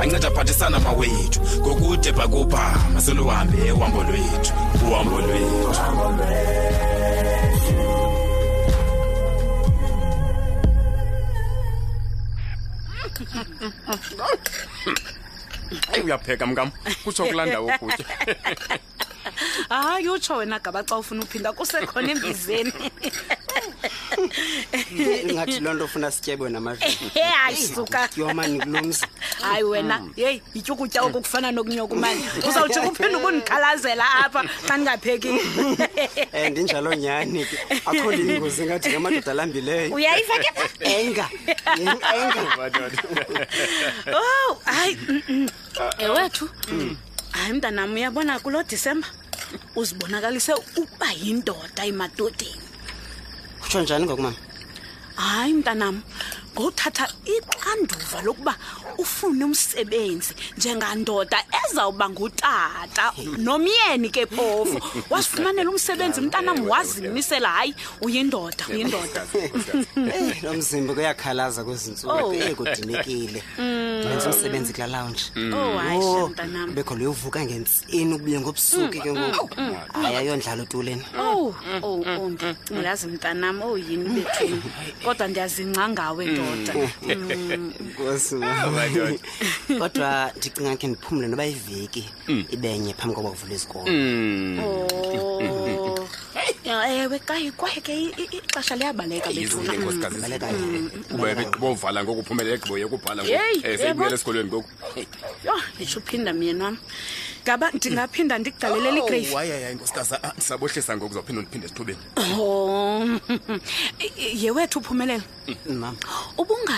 anceda phathisana mawethu ngokude bhakuphama seluhambe uhambo lwethu uhambo lwethu ayi uyapheka mkam kutsho kulanda ukutya hayi utsho wena gaba xa ufuna uphinda kusekhona embizeni ingathi loo nto ufuna sityebwe namaviyoyomani kulo mzi hayi wena hmm. yeyi yitya ukutya oku kufana nokunyoka umani uzawuthi kuphinde ukundikhalazela apha xa ndingaphekile um ndinjalo nyhani ke akho ndingozi ngathi ngamadoda alambileyo uyayiva ke enga enga o oh, hayi mm, mm. ewethu mm. hayi mntanam uyabona kulo disemba uzibonakalise uba yindoda emadodeni utsho njani ngokumama hayi mntanam ngothatha ixanduva lokuba ufune umsebenzi njengandoda ezawuba ngutata nomyeni ke phofu wasifumanela umsebenzi mntanam wazimisela hayi uyindoda uyindoda Eh, lo mzimba kuyakhalaza kwezi Oh. ntsuku eh kudinekile wenza umsebenzi kula lounge oh hayi Oh, shem mntanam bekho leyo uvuka ngentsini ubuye ngobusuku ke ngoku hayi ayondlalo tu lena Oh, oh, oh, ndicingelazi mntanam, oh yini bethweni. Kodwa ndiyazingca ngawe ndoda. Mm, Nkosi madoda. kodwa ndicinga khe ndiphumle noba iveki ibenye phambi koba kuvula izikolo oh. ewe kayi kwaye ke i- i- ixesha liyabaleka Yizo bethuna ke nkosikazi Baleka yini? Mm, mm, uba baleka. ebe- bovala ngoku uphumele egqibo yokubhala ngoku Yeyi, Eh, seyibuyela yebo. esikolweni ngoku yho nditsho uphinda myeni wam ngaba ndingaphinda ndikugalelele igrave wayayayi nkosikazi ah, ndisabohlisa ngoku uzawuphinda undiphinde esithubeni o yewethu uphumelela Mama. ubunga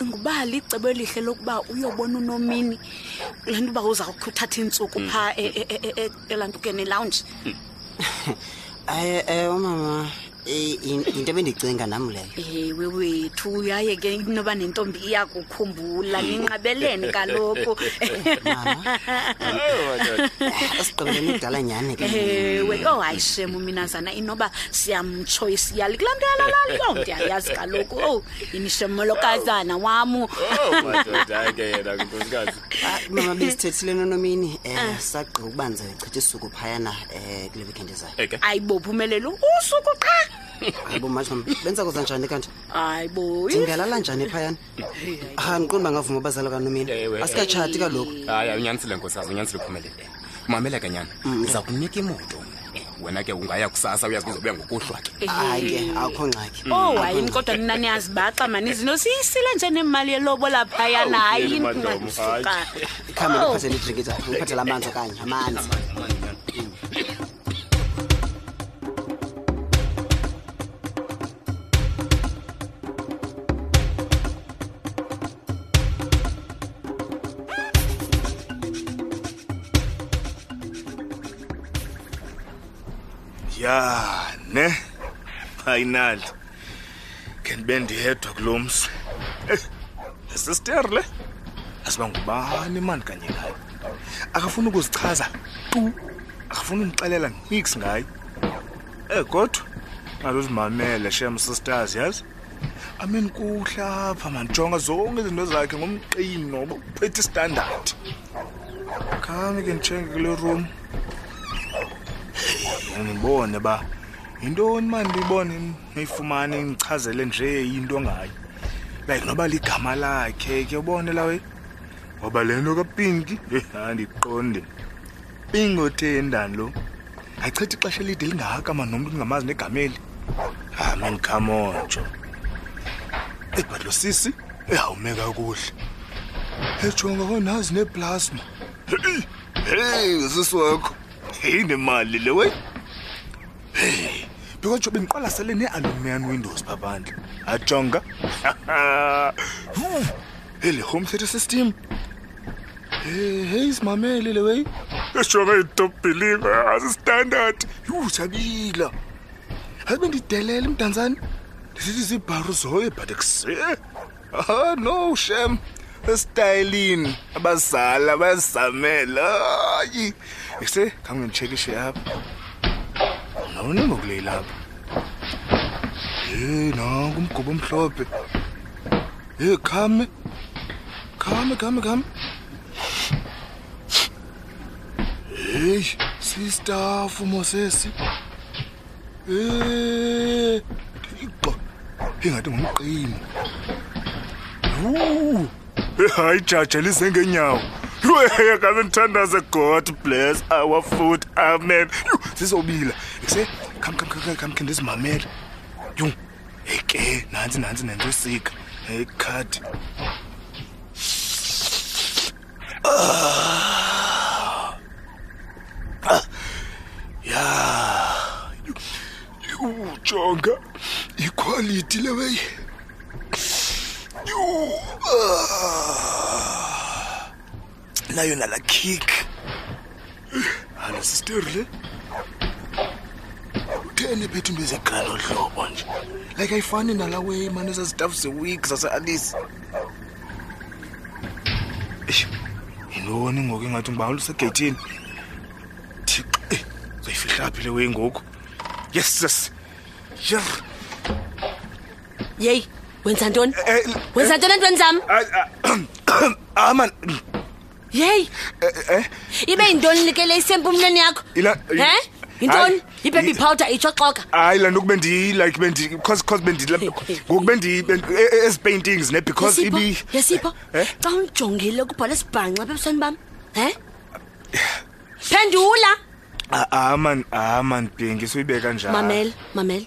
ndicinga uba licebo elihle lokuba uyobona unomini kule nto uba uzawuthatha iintsuku hmm. phaa e, e, e, elantukeni lounge hmm. aye eh, umama yinto ebendicinga nam leyo ewe wethu yaye ke inoba nentombi iyakukhumbula hmm. ninqabeleni kaloku esigqibeleni oh, kudala nyhani ke ewe yho hayi shem uminazana inoba siyamtshoyisiyali kulaa nto yalalali yonke ndiyayazi kaloku ow oh. yimishomolokazana wam oh madoda hayi ke yena nkosikazi Ah, mama besithethile nonomini um sagqiba ukuba ndiza kuchitha isuku phayana um kule weekend ezayo eke ayibophumelelo usuku qha hayi bo manje mama benza kuza njani kanti hayi bo ndingalala njani phayana ha ndiqondi uba ngavuma abazali kanomini Ewe. asikatshati kaloku hayi awunyanisile nkosikazi unyanisile uphumelele mamela ke nyana Mm. ndiza kunika imoto mna Eh, wena ke ungaya kusasa uyazi kuzobuya ngokuhlwa ke hayi ke akho ngxaki Mm. Oh, hayi ni kodwa nina niyazibaxa mani izinto siyisile nje nemali yelobola phayana hayi Awupheli, madam, ndingasuka. ikhambe Oh. ndiphathe nedrinki zakho ndiphathela amanzi okanye amanzi ya ne finally ke ndibe ndiyedwa kulo msi Eh, sister le asiba ngubani mani kanye ngayo akafuni ukuzichaza tu akafuni undixelela nix ngayo e kodwa aluzimamele shem sisters yazi amen kuhle apha mandijonga zonke izinto zakhe ngomqini noba uphethe istandard khani ke nditshenge kule room ndibone uba yintoni mani ndiyibone niyifumane indichazele nje yinto ngayo like noba ligama lakhe ke ubone lawe ngoba le nto kapinki andiqondi ingotheni lo ayichithi ixesha elide lingaka mani nomntu ndingamazi negama eli amen khamonjo ebhati eh, lo sisi ehawumeka eh, kuhle ejonga konazi neplasma heyi sisi wakho heyi nemali le wey heyi bikotsho bendiqwalasele ne-aluminian windows phabandla ajonga ele home theatre system Hey, hey simamele le wey eshoka i-top believer asistandard yhu sabila hayi bendidelela imdantsane ndisithi zibharu zoye but kuse ah no shem esitayelini abazala bayazamela ayi ise khange nditshekishe apha nawuni ngokuleyi lapha ye nangu umgubo omhlophe ye khame Come, come, come. Hey, sister Fumosesi. Eh, iba. Ingathi ngumqini. Woo! Hayi jaja lizengenyawo. Ywe kaze ngithandaze God bless our food. Amen. Sizobila. Say, come come come come come this mamela. Yong. eke nantsi nantsi nento sika ikhadi ya ujonga ikhwaliti le weyi nayo nala kick Halo sisterle. Utheni phethu into ezegrelo hlobo nje. Like ayifani nalawe imane esazitafu zeweek zaseAlice. Eish. Yintoni ngoku ingathi ngibawula usegeyithini? Thixo, eh, uzoyifihla phi le weyi ngoku? Yes, yes. Yes. yeyi wenza ntoni Eh, eh, wenza ntoni entweni zam Ah, ah, ah, man. yeyi Eh, eh, ibe yintoni likele isempumlweni yakho Ila- he Hayi. yintoni ibaby powder itsho xoka hayi laa nto kube ndi like bendi because because bendi ngoku bendi bendi- e- e- ezi paintings ne because Yesipho, ibi yesipho Eh? xa undijongile kubhala isibhanxa apha ebusweni bam he phendula ah ah, man ah man bhengi soyibeka njalo mamela mamela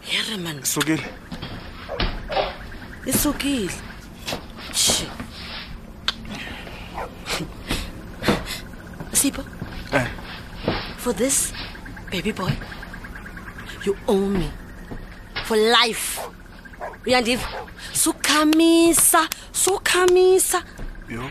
here man isukile isukile shi sipho eh. for this baby boy you owe me for life uyandiva sukhamisa sukhamisa yho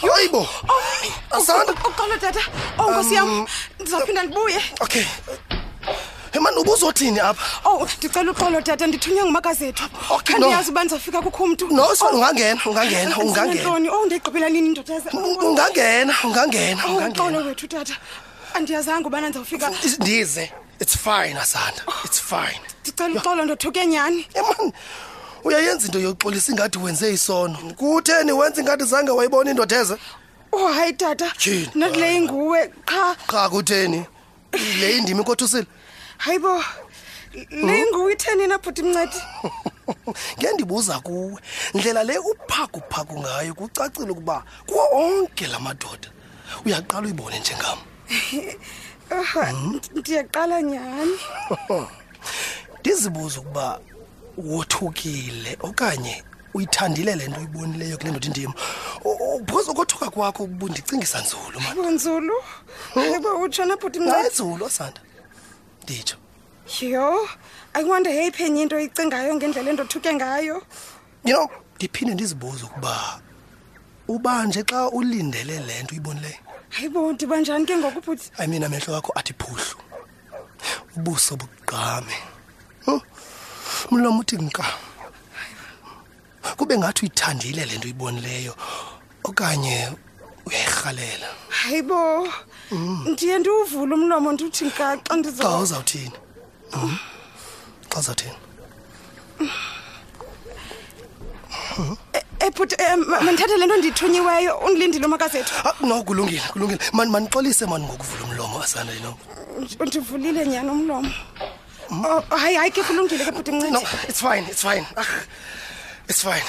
Hayibo. Oh, Asanda. Uqolo tata. Oh nkosi yam. Um, Ndizaphinda ndibuye. Okay. Emani ubuzothini apha? Oh, ndicela uxolo tata, ndithunywe ngumakazethu. Okay, no. Andiyazi uba ndizafika kukho umntu. No, so ungangena, ungangena, ungangena. Ntoni? Oh, ndigqibela nini ndoda? Ungangena, ungangena, Oh, ungangena. uxolo wethu tata. andiyazanga ubana ndizawufika Is- ndize it's fine asanda it's fine ndicela uxolo ndothuke nyhani eman uyayenza into yoxolisa ingathi wenze isono kutheni wenza ingathi zange wayibona indoda eze oh hayi tata Tyhini, not le inguwe qha qha kutheni le indima ikhothusile hayi bo le nguwe itheni na bhuti mncedi ngendibuza kuwe ndlela le uphakuphako ngayo kucacile ukuba kuwo onke la madoda uyaqala uyibone njengam ndiyaqala nyhani ndizibuza ukuba wothukile okanye uyithandile le nto uyibonileyo kule ndoda indim because ukothuka kwakho bundicingisa nzulu manzulu eba utshona bhuti mnzulu osanda nditsho yho ayiwonde yeyiphenye into oyicingayo ngendlela endothuke ngayo you know ndiphinde ndizibuze ukuba uba nje xa ulindele le nto uyibonileyo hayibo ndiba njani ke ngoku bhuti i mean amehlo wakho athi phuhlu ubuso bugqame umlomo uthi nka kube ngathi uyithandile le nto uyibonileyo okanye uyayirhalela hayi bo mm. ndiye ndiwuvule umlomo ndiwuthi nka xa ndiza uzawuthini mm. xa uzawuthini ebhuti eh, um eh, mandithathe le nto ndithunyiweyo undilindile umakazethu ah, no kulungile kulungile mandixolise mani ngokuvula umlomo asanda yino undivulile nyhani umlomo hmm? oh, hayi hayi ke kulungile ke bhuti mncedi no it's fine it's fine ah, it's fine